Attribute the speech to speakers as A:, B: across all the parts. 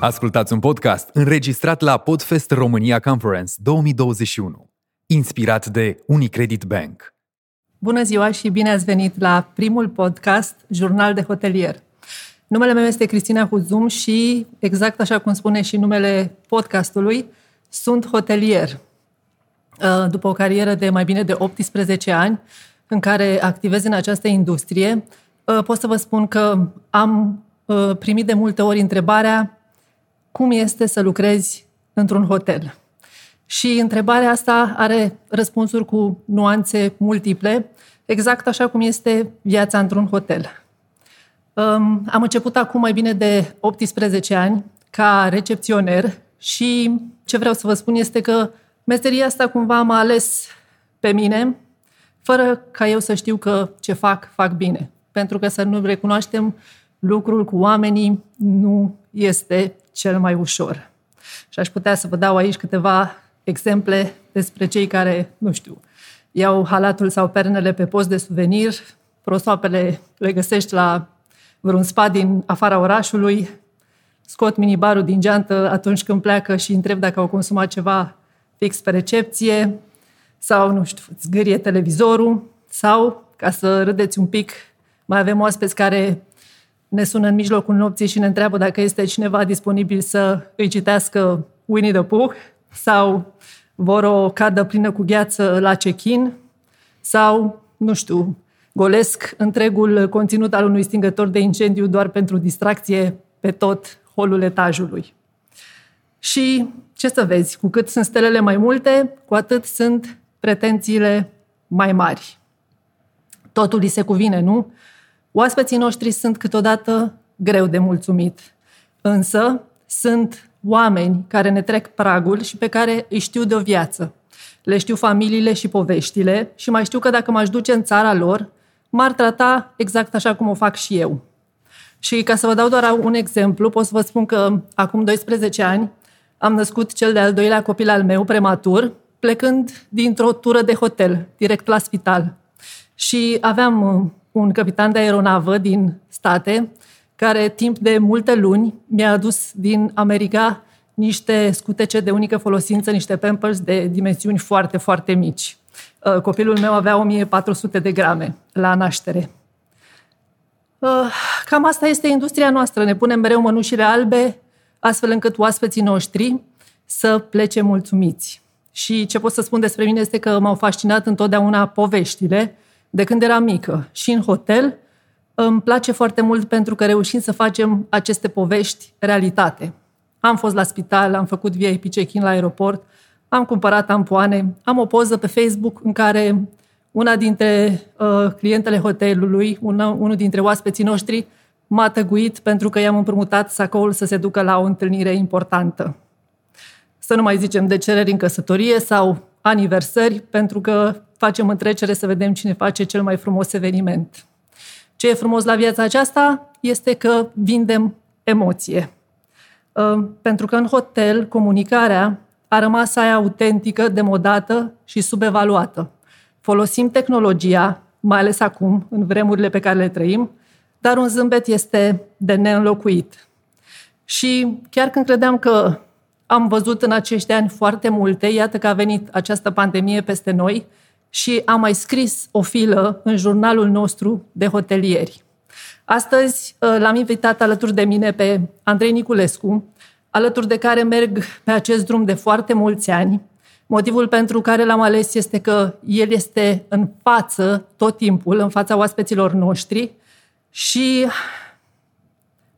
A: Ascultați un podcast înregistrat la Podfest România Conference 2021, inspirat de Unicredit Bank.
B: Bună ziua și bine ați venit la primul podcast Jurnal de Hotelier. Numele meu este Cristina Huzum și, exact așa cum spune și numele podcastului, sunt hotelier. Uh, după o carieră de mai bine de 18 ani în care activez în această industrie, uh, pot să vă spun că am uh, primit de multe ori întrebarea cum este să lucrezi într-un hotel. Și întrebarea asta are răspunsuri cu nuanțe multiple, exact așa cum este viața într-un hotel. Um, am început acum mai bine de 18 ani ca recepționer și ce vreau să vă spun este că meseria asta cumva m-a ales pe mine, fără ca eu să știu că ce fac, fac bine. Pentru că să nu recunoaștem lucrul cu oamenii nu este cel mai ușor. Și aș putea să vă dau aici câteva exemple despre cei care, nu știu, iau halatul sau pernele pe post de suvenir, prosoapele le găsești la vreun spa din afara orașului, scot minibarul din geantă atunci când pleacă și întreb dacă au consumat ceva fix pe recepție, sau, nu știu, zgârie televizorul, sau, ca să râdeți un pic, mai avem oaspeți care ne sună în mijlocul nopții și ne întreabă dacă este cineva disponibil să îi citească Winnie the Pooh sau vor o cadă plină cu gheață la check-in sau, nu știu, golesc întregul conținut al unui stingător de incendiu doar pentru distracție pe tot holul etajului. Și ce să vezi, cu cât sunt stelele mai multe, cu atât sunt pretențiile mai mari. Totul îi se cuvine, nu? Oaspeții noștri sunt câteodată greu de mulțumit, însă sunt oameni care ne trec pragul și pe care îi știu de o viață. Le știu familiile și poveștile și mai știu că dacă m-aș duce în țara lor, m-ar trata exact așa cum o fac și eu. Și ca să vă dau doar un exemplu, pot să vă spun că acum 12 ani am născut cel de-al doilea copil al meu, prematur, plecând dintr-o tură de hotel, direct la spital. Și aveam un capitan de aeronavă din state, care timp de multe luni mi-a adus din America niște scutece de unică folosință, niște pampers de dimensiuni foarte, foarte mici. Uh, copilul meu avea 1400 de grame la naștere. Uh, cam asta este industria noastră. Ne punem mereu mănușile albe, astfel încât oaspeții noștri să plece mulțumiți. Și ce pot să spun despre mine este că m-au fascinat întotdeauna poveștile, de când eram mică și în hotel, îmi place foarte mult pentru că reușim să facem aceste povești realitate. Am fost la spital, am făcut VIP check-in la aeroport, am cumpărat ampoane, am o poză pe Facebook în care una dintre uh, clientele hotelului, una, unul dintre oaspeții noștri, m-a tăguit pentru că i-am împrumutat sacoul să se ducă la o întâlnire importantă. Să nu mai zicem de cereri în căsătorie sau aniversări, pentru că facem întrecere să vedem cine face cel mai frumos eveniment. Ce e frumos la viața aceasta este că vindem emoție. Uh, pentru că în hotel comunicarea a rămas aia autentică, demodată și subevaluată. Folosim tehnologia, mai ales acum, în vremurile pe care le trăim, dar un zâmbet este de neînlocuit. Și chiar când credeam că am văzut în acești ani foarte multe, iată că a venit această pandemie peste noi, și am mai scris o filă în jurnalul nostru de hotelieri. Astăzi uh, l-am invitat alături de mine pe Andrei Niculescu, alături de care merg pe acest drum de foarte mulți ani. Motivul pentru care l-am ales este că el este în față tot timpul, în fața oaspeților noștri și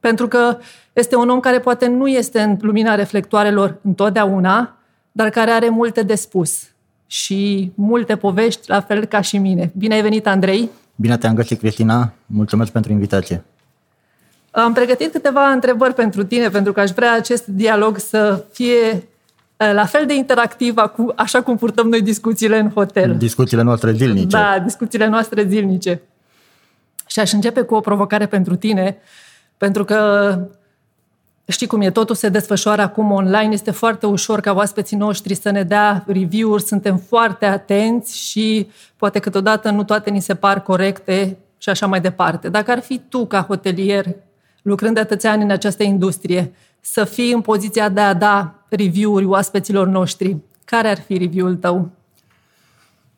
B: pentru că este un om care poate nu este în lumina reflectoarelor întotdeauna, dar care are multe de spus și multe povești, la fel ca și mine. Bine ai venit, Andrei!
C: Bine te-am găsit, Cristina! Mulțumesc pentru invitație!
B: Am pregătit câteva întrebări pentru tine, pentru că aș vrea acest dialog să fie la fel de interactiv, așa cum purtăm noi discuțiile în hotel.
C: Discuțiile noastre zilnice.
B: Da, discuțiile noastre zilnice. Și aș începe cu o provocare pentru tine, pentru că Știi cum e, totul se desfășoară acum online, este foarte ușor ca oaspeții noștri să ne dea review-uri, suntem foarte atenți și poate câteodată nu toate ni se par corecte și așa mai departe. Dacă ar fi tu ca hotelier, lucrând de atâția ani în această industrie, să fii în poziția de a da review-uri oaspeților noștri, care ar fi review-ul tău?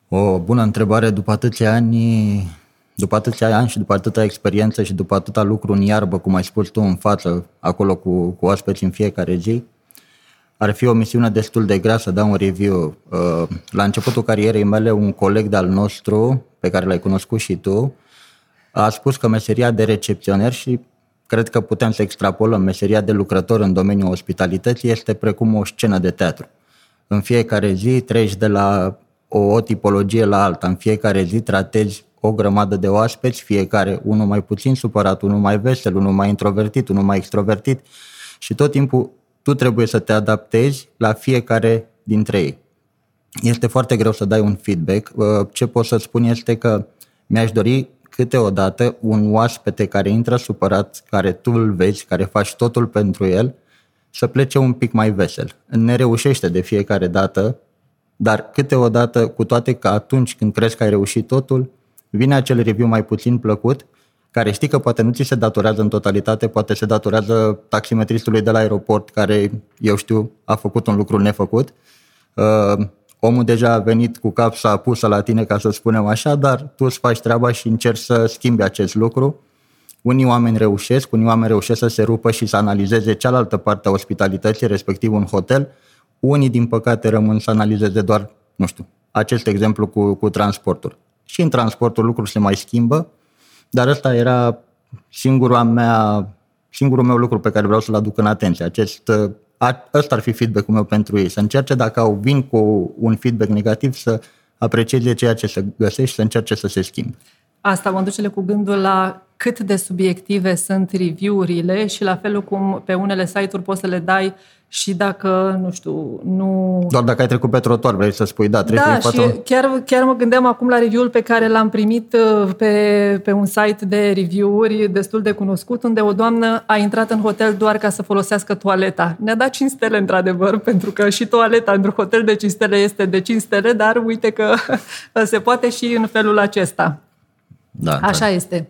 C: O bună întrebare după atâția ani, după atâția ani și după atâta experiență și după atâta lucru în iarbă, cum ai spus tu în față, acolo cu, cu oaspeți în fiecare zi, ar fi o misiune destul de grea să dau un review. Uh, la începutul carierei mele, un coleg de-al nostru, pe care l-ai cunoscut și tu, a spus că meseria de recepționer și cred că putem să extrapolăm meseria de lucrător în domeniul ospitalității este precum o scenă de teatru. În fiecare zi treci de la o, o tipologie la alta, în fiecare zi tratezi o grămadă de oaspeți, fiecare, unul mai puțin supărat, unul mai vesel, unul mai introvertit, unul mai extrovertit și tot timpul tu trebuie să te adaptezi la fiecare dintre ei. Este foarte greu să dai un feedback. Uh, ce pot să spun este că mi-aș dori câteodată un oaspete care intră supărat, care tu îl vezi, care faci totul pentru el, să plece un pic mai vesel. Ne reușește de fiecare dată, dar câteodată, cu toate că atunci când crezi că ai reușit totul, vine acel review mai puțin plăcut care știi că poate nu ți se datorează în totalitate, poate se datorează taximetristului de la aeroport care, eu știu, a făcut un lucru nefăcut. Uh, omul deja a venit cu cap, s-a pus la tine, ca să spunem așa, dar tu îți faci treaba și încerci să schimbi acest lucru. Unii oameni reușesc, unii oameni reușesc să se rupă și să analizeze cealaltă parte a ospitalității, respectiv un hotel. Unii, din păcate, rămân să analizeze doar, nu știu, acest exemplu cu, cu transportul. Și în transportul lucrul se mai schimbă, dar ăsta era singura mea, singurul meu lucru pe care vreau să-l aduc în atenție. Acest, ăsta ar fi feedback-ul meu pentru ei. Să încerce, dacă au vin cu un feedback negativ, să aprecieze ceea ce se găsește și să încerce să se schimbe.
B: Asta mă duce cu gândul la cât de subiective sunt review-urile și la felul cum pe unele site-uri poți să le dai și dacă, nu știu, nu...
C: Doar dacă ai trecut pe trotuar, vrei să spui, da,
B: treci da, și patru... chiar, chiar mă gândeam acum la review-ul pe care l-am primit uh, pe, pe un site de review-uri destul de cunoscut, unde o doamnă a intrat în hotel doar ca să folosească toaleta. Ne-a dat 5 stele, într-adevăr, pentru că și toaleta într-un hotel de 5 stele este de 5 stele, dar uite că se poate și în felul acesta.
C: Da,
B: Așa da. este.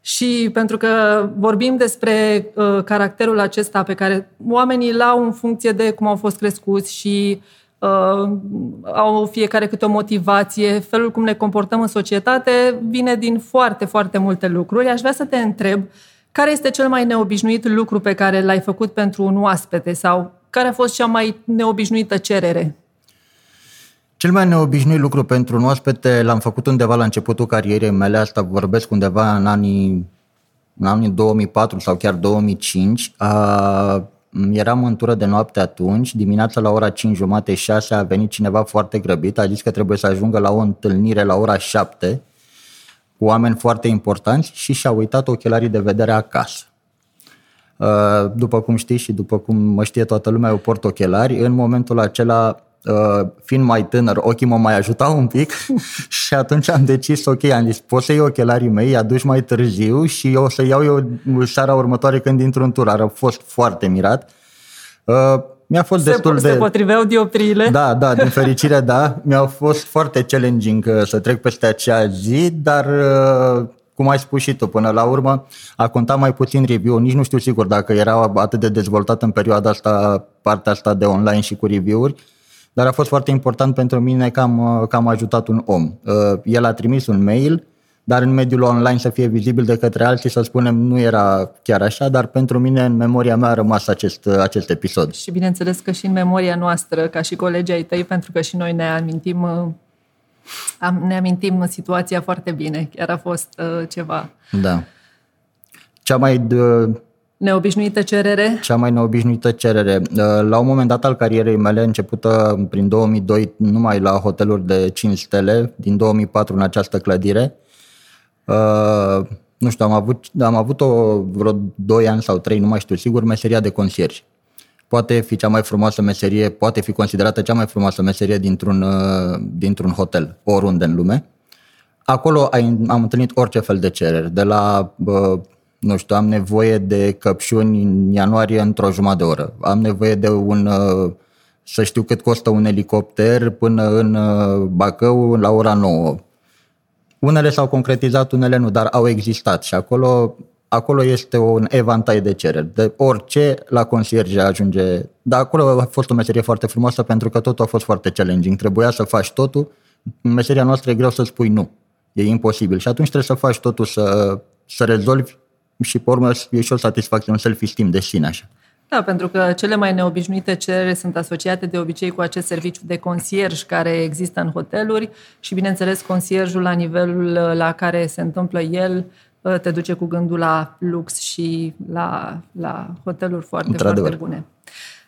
B: Și pentru că vorbim despre uh, caracterul acesta pe care oamenii îl au în funcție de cum au fost crescuți și uh, au fiecare câte o motivație, felul cum ne comportăm în societate vine din foarte, foarte multe lucruri. Aș vrea să te întreb care este cel mai neobișnuit lucru pe care l-ai făcut pentru un oaspete sau care a fost cea mai neobișnuită cerere?
C: Cel mai neobișnuit lucru pentru un oaspete l-am făcut undeva la începutul carierei mele, asta vorbesc undeva în anii, în anii 2004 sau chiar 2005. A, eram în tură de noapte atunci, dimineața la ora 5 jumate, 6 a venit cineva foarte grăbit, a zis că trebuie să ajungă la o întâlnire la ora 7 cu oameni foarte importanți și și-a uitat ochelarii de vedere acasă. După cum știți și după cum mă știe toată lumea, eu port ochelari. În momentul acela uh, fiind mai tânăr, ochii mă mai ajutau un pic și atunci am decis, ok, am zis, poți să iei ochelarii mei, îi aduci mai târziu și eu o să iau eu seara următoare când intru în tur. Ar fost foarte mirat. Uh, mi-a fost
B: se,
C: destul
B: se
C: de...
B: Se potriveau dioptriile?
C: Da, da, din fericire, da. Mi-a fost foarte challenging uh, să trec peste acea zi, dar uh, cum ai spus și tu, până la urmă a contat mai puțin review. Nici nu știu sigur dacă era atât de dezvoltat în perioada asta partea asta de online și cu review-uri, dar a fost foarte important pentru mine că am, că am ajutat un om. Uh, el a trimis un mail, dar în mediul online să fie vizibil de către alții, să spunem, nu era chiar așa, dar pentru mine, în memoria mea, a rămas acest, acest episod.
B: Și bineînțeles că și în memoria noastră, ca și colegii ai tăi, pentru că și noi ne amintim, uh, ne amintim situația foarte bine. Chiar a fost uh, ceva.
C: Da. Cea mai
B: Neobișnuită cerere?
C: Cea mai neobișnuită cerere. Uh, la un moment dat al carierei mele, începută prin 2002 numai la hoteluri de 5 stele, din 2004 în această clădire, uh, nu știu, am avut, am avut o vreo 2 ani sau 3, nu mai știu sigur, meseria de concierge. Poate fi cea mai frumoasă meserie, poate fi considerată cea mai frumoasă meserie dintr-un, uh, dintr-un hotel, oriunde în lume. Acolo am întâlnit orice fel de cereri, de la nu știu, am nevoie de căpșuni în ianuarie într-o jumătate de oră. Am nevoie de un, uh, să știu cât costă un elicopter până în uh, Bacău la ora 9. Unele s-au concretizat, unele nu, dar au existat și acolo acolo este un evantai de cereri. De orice la concierge ajunge. Dar acolo a fost o meserie foarte frumoasă pentru că totul a fost foarte challenging. Trebuia să faci totul. În meseria noastră e greu să spui nu. E imposibil. Și atunci trebuie să faci totul să, să rezolvi și pe urmă e și o satisfacție, un self-esteem de sine așa.
B: Da, pentru că cele mai neobișnuite cereri sunt asociate de obicei cu acest serviciu de concierj care există în hoteluri și, bineînțeles, concierjul la nivelul la care se întâmplă el te duce cu gândul la lux și la, la hoteluri foarte, foarte bune.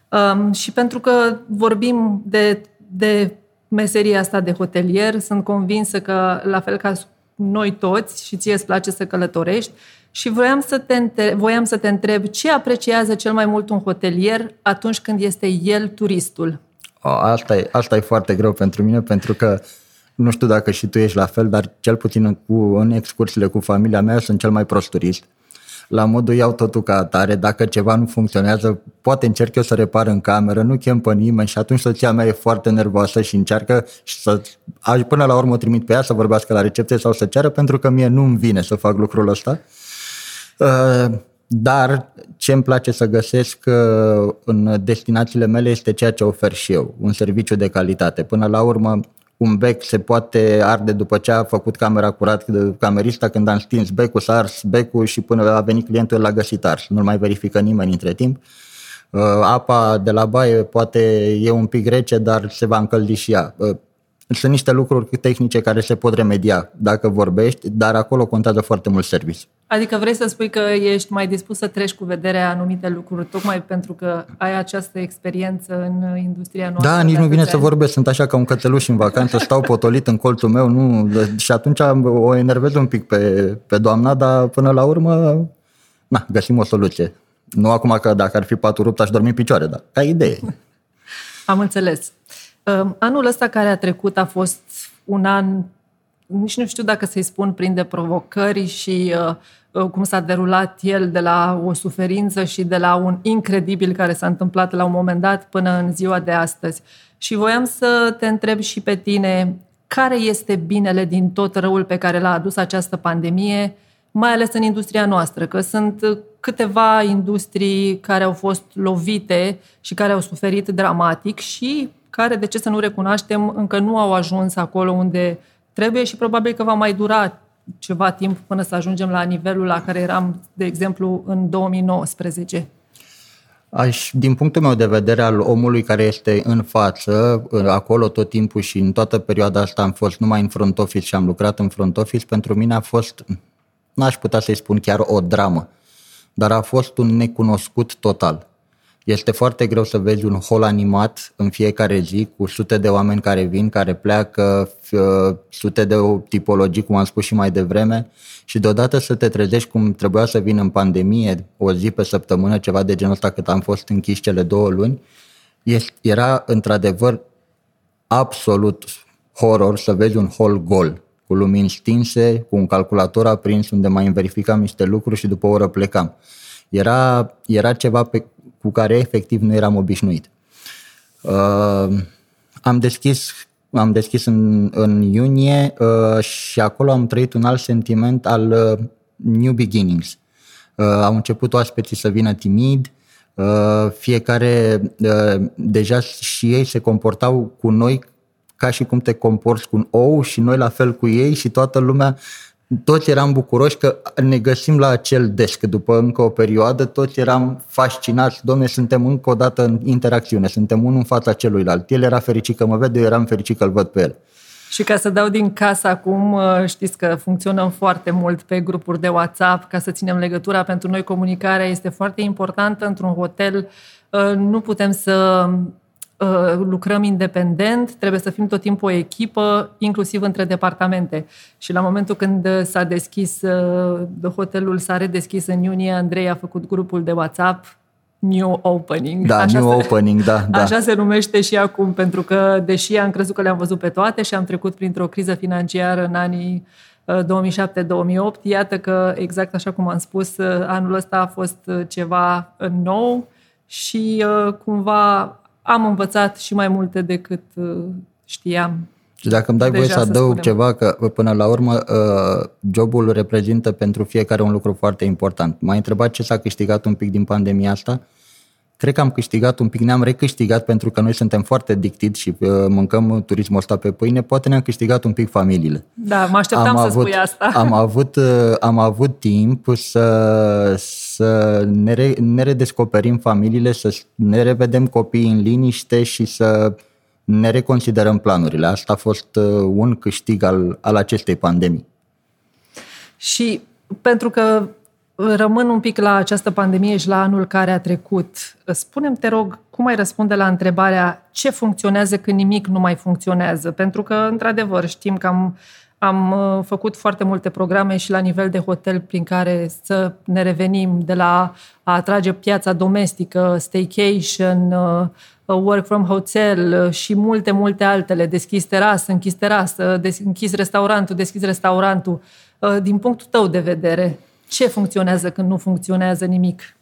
B: Um, și pentru că vorbim de, de meseria asta de hotelier, sunt convinsă că, la fel ca noi toți, și ție îți place să călătorești, și voiam să, te întreb, voiam să te întreb ce apreciază cel mai mult un hotelier atunci când este el turistul?
C: O, asta, e, asta e foarte greu pentru mine, pentru că nu știu dacă și tu ești la fel, dar cel puțin cu, în excursiile cu familia mea sunt cel mai prost turist. La modul iau totul ca atare, dacă ceva nu funcționează, poate încerc eu să repar în cameră, nu chem pe nimeni și atunci soția mea e foarte nervoasă și încearcă să, până la urmă o trimit pe ea să vorbească la recepție sau să ceară pentru că mie nu-mi vine să fac lucrul ăsta. Uh, dar ce îmi place să găsesc uh, în destinațiile mele este ceea ce ofer și eu, un serviciu de calitate. Până la urmă, un bec se poate arde după ce a făcut camera curat de camerista, când am stins becul, s-a ars becul și până a venit clientul l-a găsit ars. Nu-l mai verifică nimeni între timp. Uh, apa de la baie poate e un pic rece, dar se va încălzi și ea. Sunt niște lucruri tehnice care se pot remedia dacă vorbești, dar acolo contează foarte mult serviciu.
B: Adică vrei să spui că ești mai dispus să treci cu vederea anumite lucruri, tocmai pentru că ai această experiență în industria noastră?
C: Da, nici nu vine să vorbesc, sunt așa ca un cățeluș în vacanță, stau potolit în colțul meu nu, și atunci o enervez un pic pe, pe doamna, dar până la urmă na, găsim o soluție. Nu acum că dacă ar fi patul rupt aș dormi în picioare, dar ca idee.
B: Am înțeles. Anul ăsta care a trecut a fost un an, nici nu știu dacă să-i spun, plin de provocări și uh, uh, cum s-a derulat el de la o suferință și de la un incredibil care s-a întâmplat la un moment dat până în ziua de astăzi. Și voiam să te întreb și pe tine, care este binele din tot răul pe care l-a adus această pandemie, mai ales în industria noastră, că sunt câteva industrii care au fost lovite și care au suferit dramatic și care, de ce să nu recunoaștem, încă nu au ajuns acolo unde trebuie și probabil că va mai dura ceva timp până să ajungem la nivelul la care eram, de exemplu, în 2019.
C: Aș, din punctul meu de vedere al omului care este în față, acolo tot timpul și în toată perioada asta am fost numai în front office și am lucrat în front office, pentru mine a fost, n-aș putea să-i spun chiar o dramă, dar a fost un necunoscut total. Este foarte greu să vezi un hol animat în fiecare zi cu sute de oameni care vin, care pleacă, sute de tipologii, cum am spus și mai devreme, și deodată să te trezești cum trebuia să vin în pandemie, o zi pe săptămână, ceva de genul ăsta cât am fost închis cele două luni, era într-adevăr absolut horror să vezi un hol gol, cu lumini stinse, cu un calculator aprins unde mai verificam niște lucruri și după o oră plecam. Era, era ceva pe, cu care efectiv nu eram obișnuit. Uh, am deschis am deschis în, în iunie uh, și acolo am trăit un alt sentiment al uh, new beginnings. Uh, au început oaspeții să vină timid, uh, fiecare, uh, deja și ei se comportau cu noi ca și cum te comporți cu un ou și noi la fel cu ei și toată lumea toți eram bucuroși că ne găsim la acel desk după încă o perioadă, toți eram fascinați, domne, suntem încă o dată în interacțiune, suntem unul în fața celuilalt. El era fericit că mă vede, eu eram fericit că îl văd pe el.
B: Și ca să dau din casă acum, uh, știți că funcționăm foarte mult pe grupuri de WhatsApp ca să ținem legătura. Pentru noi comunicarea este foarte importantă într-un hotel. Uh, nu putem să Uh, lucrăm independent, trebuie să fim tot timpul o echipă, inclusiv între departamente. Și la momentul când s-a deschis, uh, hotelul s-a redeschis în iunie, Andrei a făcut grupul de WhatsApp New Opening.
C: Da, așa New se, Opening, da, da.
B: Așa se numește și acum, pentru că, deși am crezut că le-am văzut pe toate și am trecut printr-o criză financiară în anii 2007-2008, uh, iată că, exact așa cum am spus, anul ăsta a fost ceva nou și cumva am învățat și mai multe decât uh, știam.
C: Și dacă îmi dai voie să adaug spunem. ceva, că până la urmă uh, jobul reprezintă pentru fiecare un lucru foarte important. M-ai întrebat ce s-a câștigat un pic din pandemia asta. Cred că am câștigat un pic, ne-am recâștigat pentru că noi suntem foarte addictiți și uh, mâncăm turismul ăsta pe pâine, poate ne-am câștigat un pic familiile.
B: Da, mă așteptam am să avut, spui asta.
C: Am avut, uh, am avut timp să, să ne, re, ne redescoperim familiile, să ne revedem copiii în liniște și să ne reconsiderăm planurile. Asta a fost uh, un câștig al, al acestei pandemii.
B: Și pentru că rămân un pic la această pandemie și la anul care a trecut, spunem te rog, cum ai răspunde la întrebarea ce funcționează când nimic nu mai funcționează? Pentru că, într-adevăr, știm că am, am uh, făcut foarte multe programe și la nivel de hotel prin care să ne revenim de la a atrage piața domestică, staycation, uh, work from hotel uh, și multe, multe altele, deschis terasă, închis terasă, închis restaurantul, deschis restaurantul. Uh, din punctul tău de vedere, ce funcționează când nu funcționează nimic?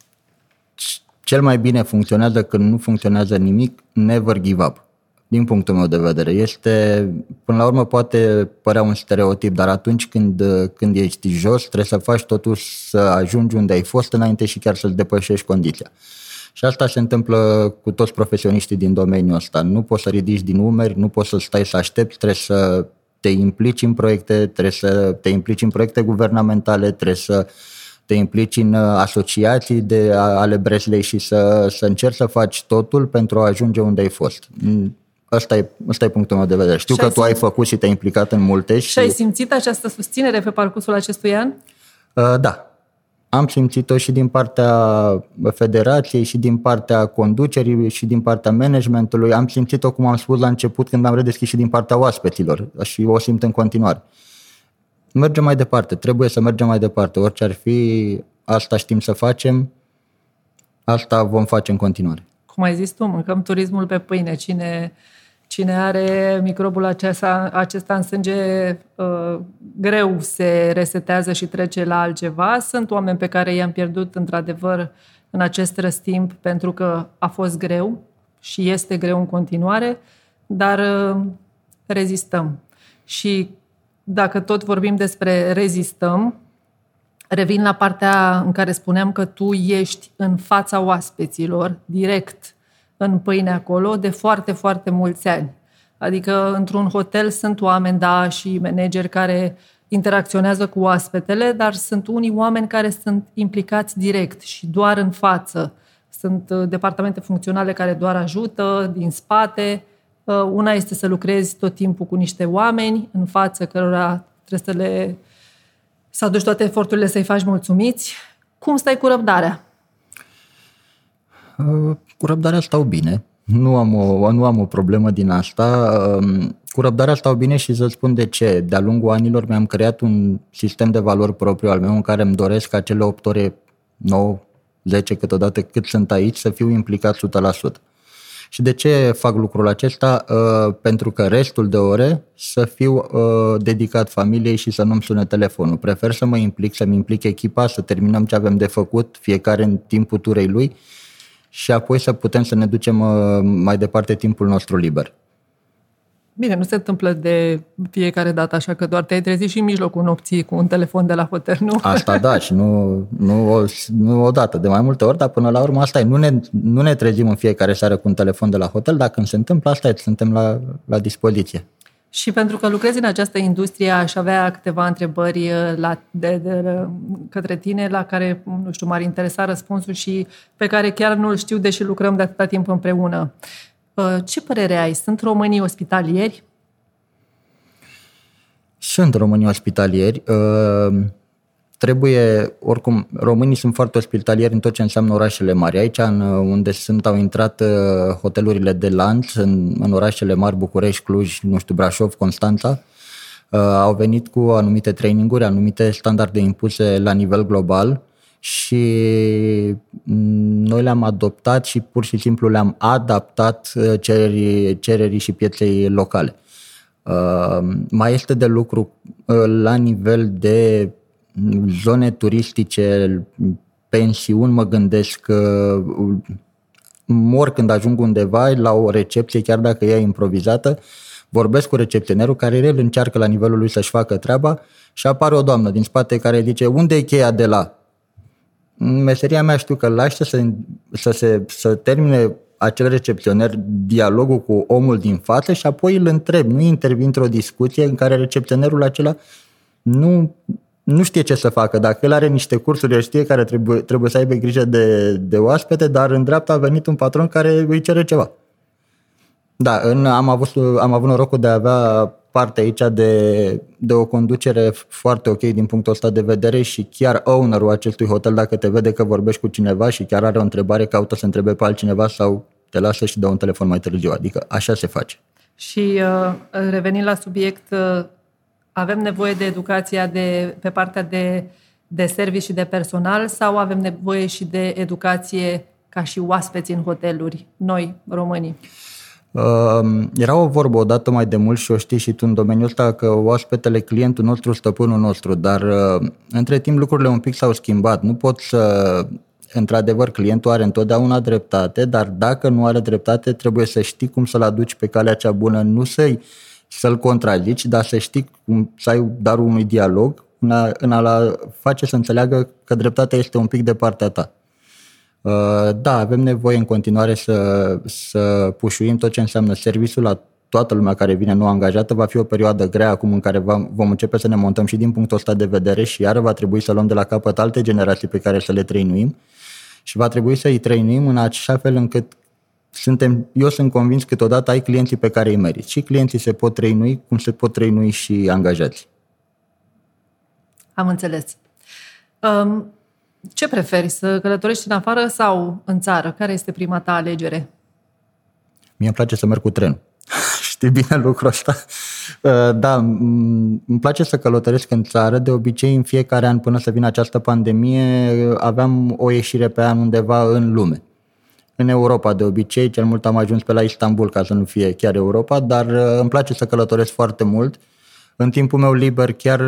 C: Cel mai bine funcționează când nu funcționează nimic, never give up. Din punctul meu de vedere. Este, până la urmă, poate părea un stereotip, dar atunci când, când ești jos, trebuie să faci totul să ajungi unde ai fost înainte și chiar să-ți depășești condiția. Și asta se întâmplă cu toți profesioniștii din domeniul ăsta. Nu poți să ridici din umeri, nu poți să stai să aștepți, trebuie să te implici în proiecte, trebuie să te implici în proiecte guvernamentale, trebuie să te implici în asociații de, ale Breslei și să, să încerci să faci totul pentru a ajunge unde ai fost. Asta e, asta e punctul meu de vedere. Știu și că tu simț... ai făcut și te-ai implicat în multe. Și,
B: și ai simțit această susținere pe parcursul acestui an?
C: Uh, da, am simțit-o și din partea federației, și din partea conducerii, și din partea managementului. Am simțit-o, cum am spus la început, când am redeschis și din partea oaspeților și o simt în continuare. Mergem mai departe, trebuie să mergem mai departe. Orice ar fi, asta știm să facem, asta vom face în continuare.
B: Cum ai zis tu, mâncăm turismul pe pâine. Cine Cine are microbul acesta, acesta în sânge, uh, greu se resetează și trece la altceva. Sunt oameni pe care i-am pierdut, într-adevăr, în acest răstimp, pentru că a fost greu și este greu în continuare, dar uh, rezistăm. Și dacă tot vorbim despre rezistăm, revin la partea în care spuneam că tu ești în fața oaspeților, direct, în pâine acolo de foarte, foarte mulți ani. Adică într-un hotel sunt oameni, da, și manageri care interacționează cu oaspetele, dar sunt unii oameni care sunt implicați direct și doar în față. Sunt uh, departamente funcționale care doar ajută din spate. Uh, una este să lucrezi tot timpul cu niște oameni în față cărora trebuie să le să aduci toate eforturile să-i faci mulțumiți. Cum stai cu răbdarea?
C: Uh, cu răbdarea stau bine. Nu am, o, nu am o problemă din asta. Um, cu răbdarea stau bine și să spun de ce. De-a lungul anilor mi-am creat un sistem de valori propriu al meu în care îmi doresc ca cele 8 ore, 9, 10 câteodată cât sunt aici să fiu implicat 100%. Și de ce fac lucrul acesta? Uh, pentru că restul de ore să fiu uh, dedicat familiei și să nu-mi sune telefonul. Prefer să mă implic, să-mi implic echipa, să terminăm ce avem de făcut, fiecare în timpul turei lui și apoi să putem să ne ducem uh, mai departe timpul nostru liber.
B: Bine, nu se întâmplă de fiecare dată așa că doar te-ai trezit și în mijlocul nopții cu un telefon de la hotel, nu?
C: Asta da, și nu, nu, nu odată, de mai multe ori, dar până la urmă asta e. Nu ne, nu ne trezim în fiecare seară cu un telefon de la hotel, dar când se întâmplă asta e, suntem la, la dispoziție.
B: Și pentru că lucrezi în această industrie, aș avea câteva întrebări uh, la, de, de, către tine la care, nu știu, m-ar interesa răspunsul și pe care chiar nu-l știu, deși lucrăm de atâta timp împreună. Uh, ce părere ai? Sunt românii ospitalieri?
C: Sunt românii ospitalieri. Uh, trebuie, oricum, românii sunt foarte ospitalieri în tot ce înseamnă orașele mari. Aici, în, unde sunt, au intrat uh, hotelurile de lanț, în, în orașele mari, București, Cluj, nu știu, Brașov, Constanța, uh, au venit cu anumite traininguri, anumite standarde impuse la nivel global și noi le-am adoptat și pur și simplu le-am adaptat uh, cererii, cererii și pieței locale. Uh, mai este de lucru uh, la nivel de zone turistice, pensiuni, mă gândesc că mor când ajung undeva la o recepție, chiar dacă ea e improvizată, vorbesc cu recepționerul care el încearcă la nivelul lui să-și facă treaba și apare o doamnă din spate care zice unde e cheia de la? În meseria mea știu că lași să se, să, se, să termine acel recepționer dialogul cu omul din față și apoi îl întreb. Nu intervin într-o discuție în care recepționerul acela nu, nu știe ce să facă. Dacă el are niște cursuri, el știe care trebuie, trebuie să aibă grijă de, de oaspete, dar în dreapta a venit un patron care îi cere ceva. Da, în, am, avut, am avut norocul de a avea parte aici de, de o conducere foarte ok din punctul ăsta de vedere și chiar ownerul acestui hotel, dacă te vede că vorbești cu cineva și chiar are o întrebare, caută să întrebe pe altcineva sau te lasă și dă un telefon mai târziu. Adică așa se face.
B: Și uh, revenind la subiect, uh, avem nevoie de educația de, pe partea de, de servici și de personal sau avem nevoie și de educație ca și oaspeți în hoteluri, noi, românii?
C: Uh, era o vorbă odată mai de mult și o știi și tu în domeniul ăsta că oaspetele, clientul nostru, stăpânul nostru, dar uh, între timp lucrurile un pic s-au schimbat. Nu pot să... Într-adevăr, clientul are întotdeauna dreptate, dar dacă nu are dreptate, trebuie să știi cum să-l aduci pe calea cea bună, nu să-i, să-l contrazici, dar să știi cum să ai darul unui dialog în a, în a face să înțeleagă că dreptatea este un pic de partea ta. Uh, da, avem nevoie în continuare să, să pușuim tot ce înseamnă serviciul la toată lumea care vine nou angajată. Va fi o perioadă grea acum în care vom începe să ne montăm și din punctul ăsta de vedere și iară va trebui să luăm de la capăt alte generații pe care să le trăinuim și va trebui să îi trăinuim în așa fel încât suntem, eu sunt convins că câteodată ai clienții pe care îi meriți. Și clienții se pot trăinui cum se pot trăinui și angajați.
B: Am înțeles. Um, ce preferi, să călătorești în afară sau în țară? Care este prima ta alegere?
C: Mie îmi place să merg cu trenul. Știi bine lucrul ăsta? Uh, da, îmi place să călătoresc în țară. De obicei, în fiecare an, până să vină această pandemie, aveam o ieșire pe an undeva în lume. În Europa, de obicei, cel mult am ajuns pe la Istanbul, ca să nu fie chiar Europa, dar uh, îmi place să călătoresc foarte mult. În timpul meu liber chiar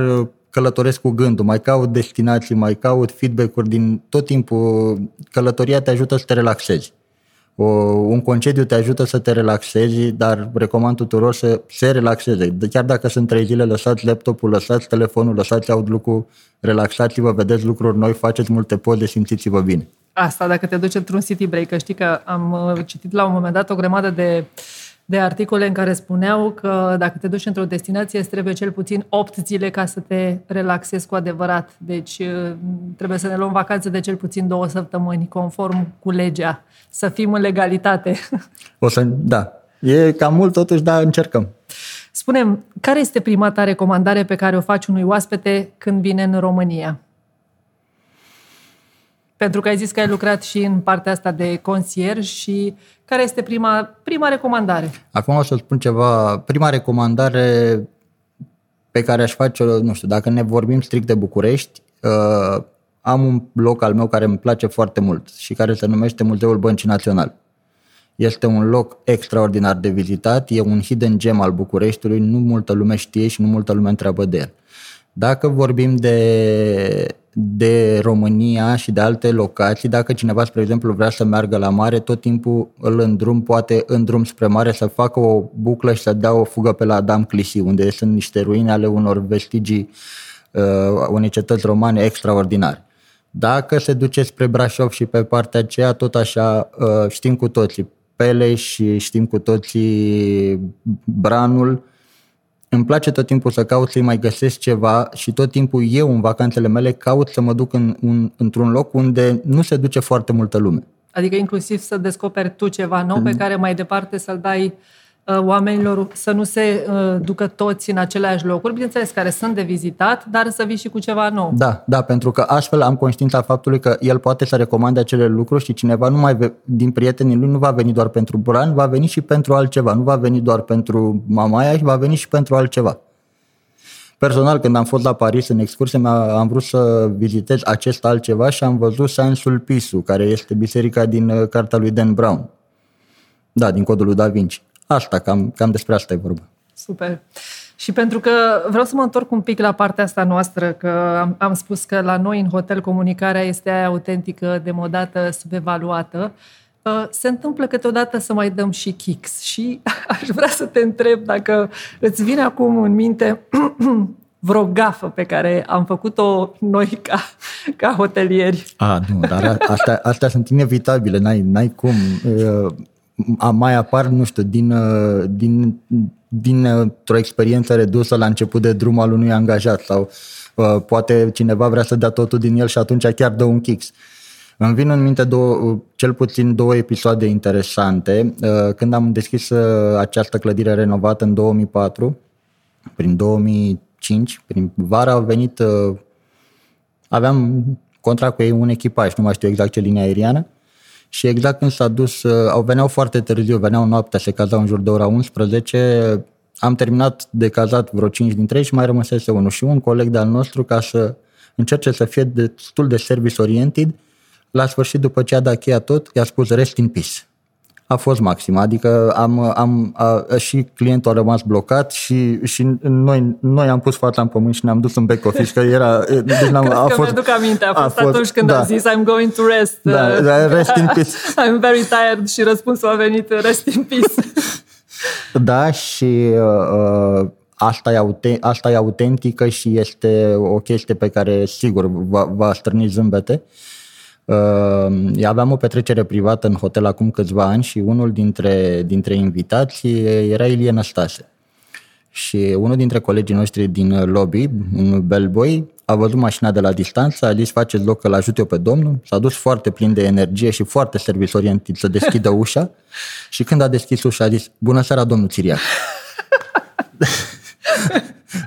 C: călătoresc cu gândul, mai caut destinații, mai caut feedback-uri din tot timpul. Călătoria te ajută să te relaxezi. O, un concediu te ajută să te relaxezi, dar recomand tuturor să se relaxeze. Chiar dacă sunt trei zile, lăsați laptopul, lăsați telefonul, lăsați outlook-ul, relaxați-vă, vedeți lucruri noi, faceți multe poze, simțiți-vă bine.
B: Asta, dacă te duci într-un city break, că știi că am uh, citit la un moment dat o grămadă de uh, de articole în care spuneau că dacă te duci într-o destinație, îți trebuie cel puțin 8 zile ca să te relaxezi cu adevărat. Deci uh, trebuie să ne luăm vacanțe de cel puțin două săptămâni, conform cu legea, să fim în legalitate.
C: O să, da. E cam mult totuși, dar încercăm.
B: Spunem, care este prima ta recomandare pe care o faci unui oaspete când vine în România? Pentru că ai zis că ai lucrat și în partea asta de concierge și care este prima, prima recomandare?
C: Acum o să spun ceva. Prima recomandare pe care aș face-o, nu știu, dacă ne vorbim strict de București, uh, am un loc al meu care îmi place foarte mult și care se numește Muzeul Băncii Național. Este un loc extraordinar de vizitat, e un hidden gem al Bucureștiului, nu multă lume știe și nu multă lume întreabă de el. Dacă vorbim de, de România și de alte locații, dacă cineva, spre exemplu, vrea să meargă la mare, tot timpul îl îndrum, poate în drum spre mare, să facă o buclă și să dea o fugă pe la Adam Clisi, unde sunt niște ruine ale unor vestigii uh, unei cetăți romane extraordinare. Dacă se duce spre Brașov și pe partea aceea, tot așa uh, știm cu toții Pele și știm cu toții Branul, îmi place tot timpul să caut să-i mai găsesc ceva și tot timpul eu în vacanțele mele caut să mă duc în, un, într-un loc unde nu se duce foarte multă lume.
B: Adică inclusiv să descoperi tu ceva nou pe mm. care mai departe să-l dai Uh, oamenilor să nu se uh, ducă toți în aceleași locuri, bineînțeles, care sunt de vizitat, dar să vii și cu ceva nou.
C: Da, da, pentru că astfel am conștiința faptului că el poate să recomande acele lucruri și cineva nu mai din prietenii lui nu va veni doar pentru Bran, va veni și pentru altceva, nu va veni doar pentru Mamaia, va veni și pentru altceva. Personal, când am fost la Paris în excursie, am vrut să vizitez acest altceva și am văzut Sansul Pisu, care este biserica din uh, cartea lui Dan Brown. Da, din codul lui Da Vinci. Asta, cam, cam despre asta e vorba.
B: Super. Și pentru că vreau să mă întorc un pic la partea asta noastră, că am, am spus că la noi în hotel comunicarea este aia autentică, demodată, subevaluată. uh, se întâmplă câteodată să mai dăm și kicks și aș vrea să te întreb dacă îți vine acum în minte vreo gafă pe care am făcut-o noi ca, ca hotelieri.
C: A, nu, dar astea, astea sunt inevitabile, n-ai, n-ai cum. A, mai apar, nu știu, din, din, din o experiență redusă la început de drum al unui angajat sau uh, poate cineva vrea să dea totul din el și atunci chiar dă un kicks. Îmi vin în minte două, cel puțin două episoade interesante. Uh, când am deschis uh, această clădire renovată în 2004, prin 2000 5. Prin vara au venit, uh, aveam contract cu ei un echipaj, nu mai știu exact ce linie aeriană, și exact când s-a dus, uh, au veneau foarte târziu, veneau noaptea, se cazau în jur de ora 11, am terminat de cazat vreo 5 dintre ei și mai rămăsese unul. Și un coleg de-al nostru ca să încerce să fie destul de service oriented, la sfârșit, după ce a dat cheia tot, i-a spus rest in peace a fost maxim, adică am, am, a, și clientul a rămas blocat și, și noi, noi am pus fața în pământ și ne-am dus în back office, că era...
B: Deci Cred a fost, că mi-aduc aminte, a fost, a fost atunci când da. a zis I'm going to rest.
C: Da, uh, da, rest in peace.
B: I'm very tired și răspunsul a venit rest in peace.
C: da, și uh, uh, asta, e autent, asta e autentică și este o chestie pe care sigur va, va strâni zâmbete. Uh, Uh, aveam o petrecere privată în hotel acum câțiva ani și unul dintre, dintre invitați era Ilie Năstase. Și unul dintre colegii noștri din lobby, un bellboy, a văzut mașina de la distanță, a zis faceți loc că-l ajut eu pe domnul, s-a dus foarte plin de energie și foarte service orientit să deschidă ușa și când a deschis ușa a zis bună seara domnul Țiriac.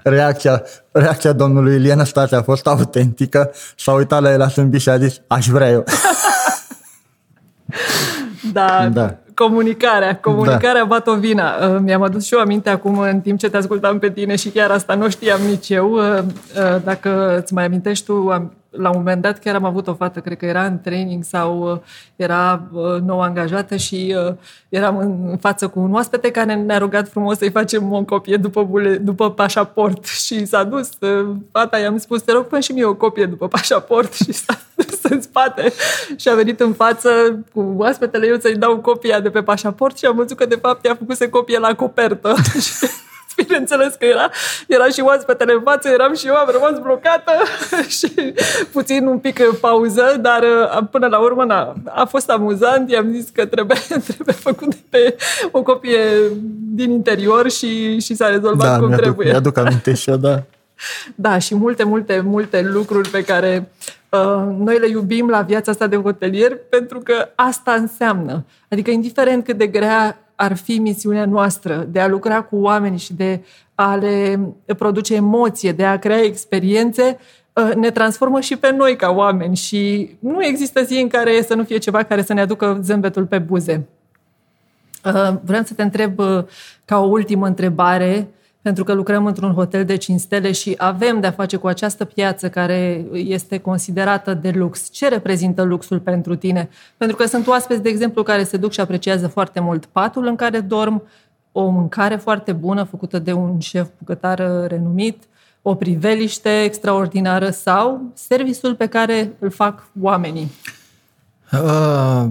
C: reacția, reacția domnului Ilie Stase a fost autentică, s-a uitat la el la sâmbit și a zis, aș vrea eu.
B: da, da, comunicarea, comunicarea da. batovina. Uh, mi-am adus și eu aminte acum în timp ce te ascultam pe tine și chiar asta nu știam nici eu. Uh, uh, dacă îți mai amintești tu, la un moment dat chiar am avut o fată, cred că era în training sau uh, era uh, nou angajată și uh, eram în față cu un oaspete care ne-a rugat frumos să-i facem o copie după, bule, după pașaport și s-a dus. Fata i-am spus, te rog, fă și mie o copie după pașaport și s-a dus în spate și a venit în față cu oaspetele eu să-i dau copia de pe pașaport și am văzut că de fapt i-a făcut copie la copertă. bineînțeles că era, era și oaspetele în față, eram și eu, am rămas blocată și puțin un pic pauză, dar uh, până la urmă na, a fost amuzant, i-am zis că trebuie, trebuie făcut pe o copie din interior și, și s-a rezolvat
C: da,
B: cum
C: mi-aduc,
B: trebuie.
C: Mi-aduc aminte și eu, da.
B: Da, și multe, multe, multe lucruri pe care uh, noi le iubim la viața asta de hotelier pentru că asta înseamnă. Adică indiferent cât de grea ar fi misiunea noastră de a lucra cu oameni și de a le produce emoție, de a crea experiențe, ă, ne transformă și pe noi ca oameni și nu există zi în care să nu fie ceva care să ne aducă zâmbetul pe buze. Ă, vreau să te întreb ă, ca o ultimă întrebare pentru că lucrăm într-un hotel de 5 stele și avem de-a face cu această piață care este considerată de lux. Ce reprezintă luxul pentru tine? Pentru că sunt oaspeți, de exemplu, care se duc și apreciază foarte mult patul în care dorm, o mâncare foarte bună făcută de un șef bucătar renumit, o priveliște extraordinară sau serviciul pe care îl fac oamenii? Uh,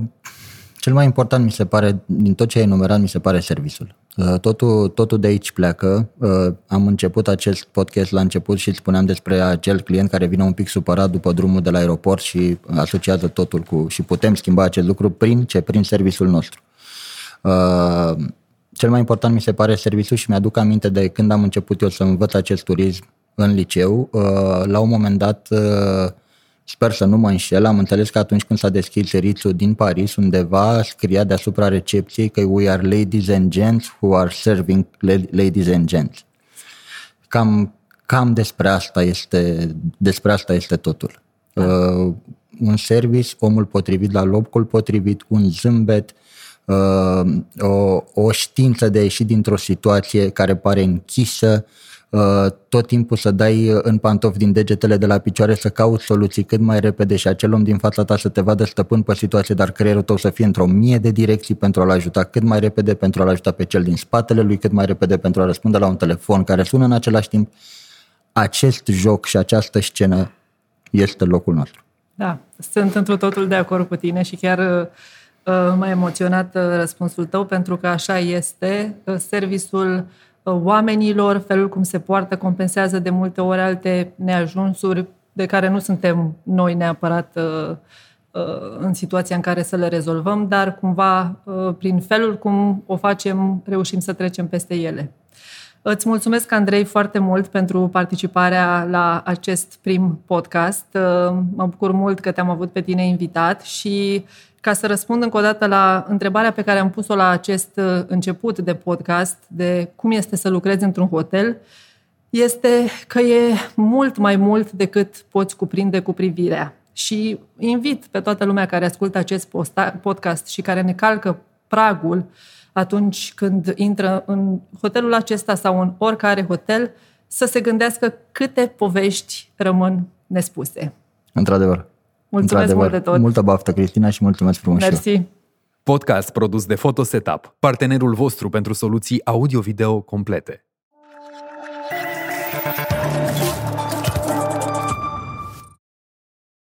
C: cel mai important mi se pare, din tot ce ai enumerat, mi se pare serviciul. Uh, totul, totul de aici pleacă. Uh, am început acest podcast la început și spuneam despre acel client care vine un pic supărat după drumul de la aeroport și asociază totul cu... și putem schimba acest lucru prin ce? Prin serviciul nostru. Uh, cel mai important mi se pare serviciul și mi-aduc aminte de când am început eu să învăț acest turism în liceu. La un moment dat Sper să nu mă înșel, am înțeles că atunci când s-a deschis Rițul din Paris, undeva scria deasupra recepției că we are ladies and gents who are serving ladies and gents. Cam, cam despre asta este, despre asta este totul. Da. Uh, un service, omul potrivit la locul potrivit, un zâmbet, uh, o, o știință de a ieși dintr-o situație care pare închisă, uh, Uh, tot timpul să dai uh, în pantofi din degetele de la picioare, să cauți soluții cât mai repede și acel om din fața ta să te vadă stăpân pe situație, dar creierul tău să fie într-o mie de direcții pentru a-l ajuta cât mai repede, pentru a-l ajuta pe cel din spatele lui cât mai repede, pentru a răspunde la un telefon care sună în același timp. Acest joc și această scenă este locul nostru.
B: Da, sunt într totul de acord cu tine și chiar m-a emoționat răspunsul tău pentru că așa este. Serviciul oamenilor, felul cum se poartă, compensează de multe ori alte neajunsuri de care nu suntem noi neapărat în situația în care să le rezolvăm, dar cumva prin felul cum o facem reușim să trecem peste ele. Îți mulțumesc, Andrei, foarte mult pentru participarea la acest prim podcast. Mă bucur mult că te-am avut pe tine invitat și ca să răspund încă o dată la întrebarea pe care am pus-o la acest început de podcast, de cum este să lucrezi într-un hotel, este că e mult mai mult decât poți cuprinde cu privirea. Și invit pe toată lumea care ascultă acest podcast și care ne calcă pragul uh, atunci când intră în hotelul acesta sau în oricare hotel, să se gândească câte povești rămân nespuse.
C: Într-adevăr.
B: Mulțumesc Într-adevăr. mult de tot.
C: Multă baftă, Cristina, și mulțumesc frumos.
B: Mersi.
A: Podcast produs de Photosetup, partenerul vostru pentru soluții audio-video complete.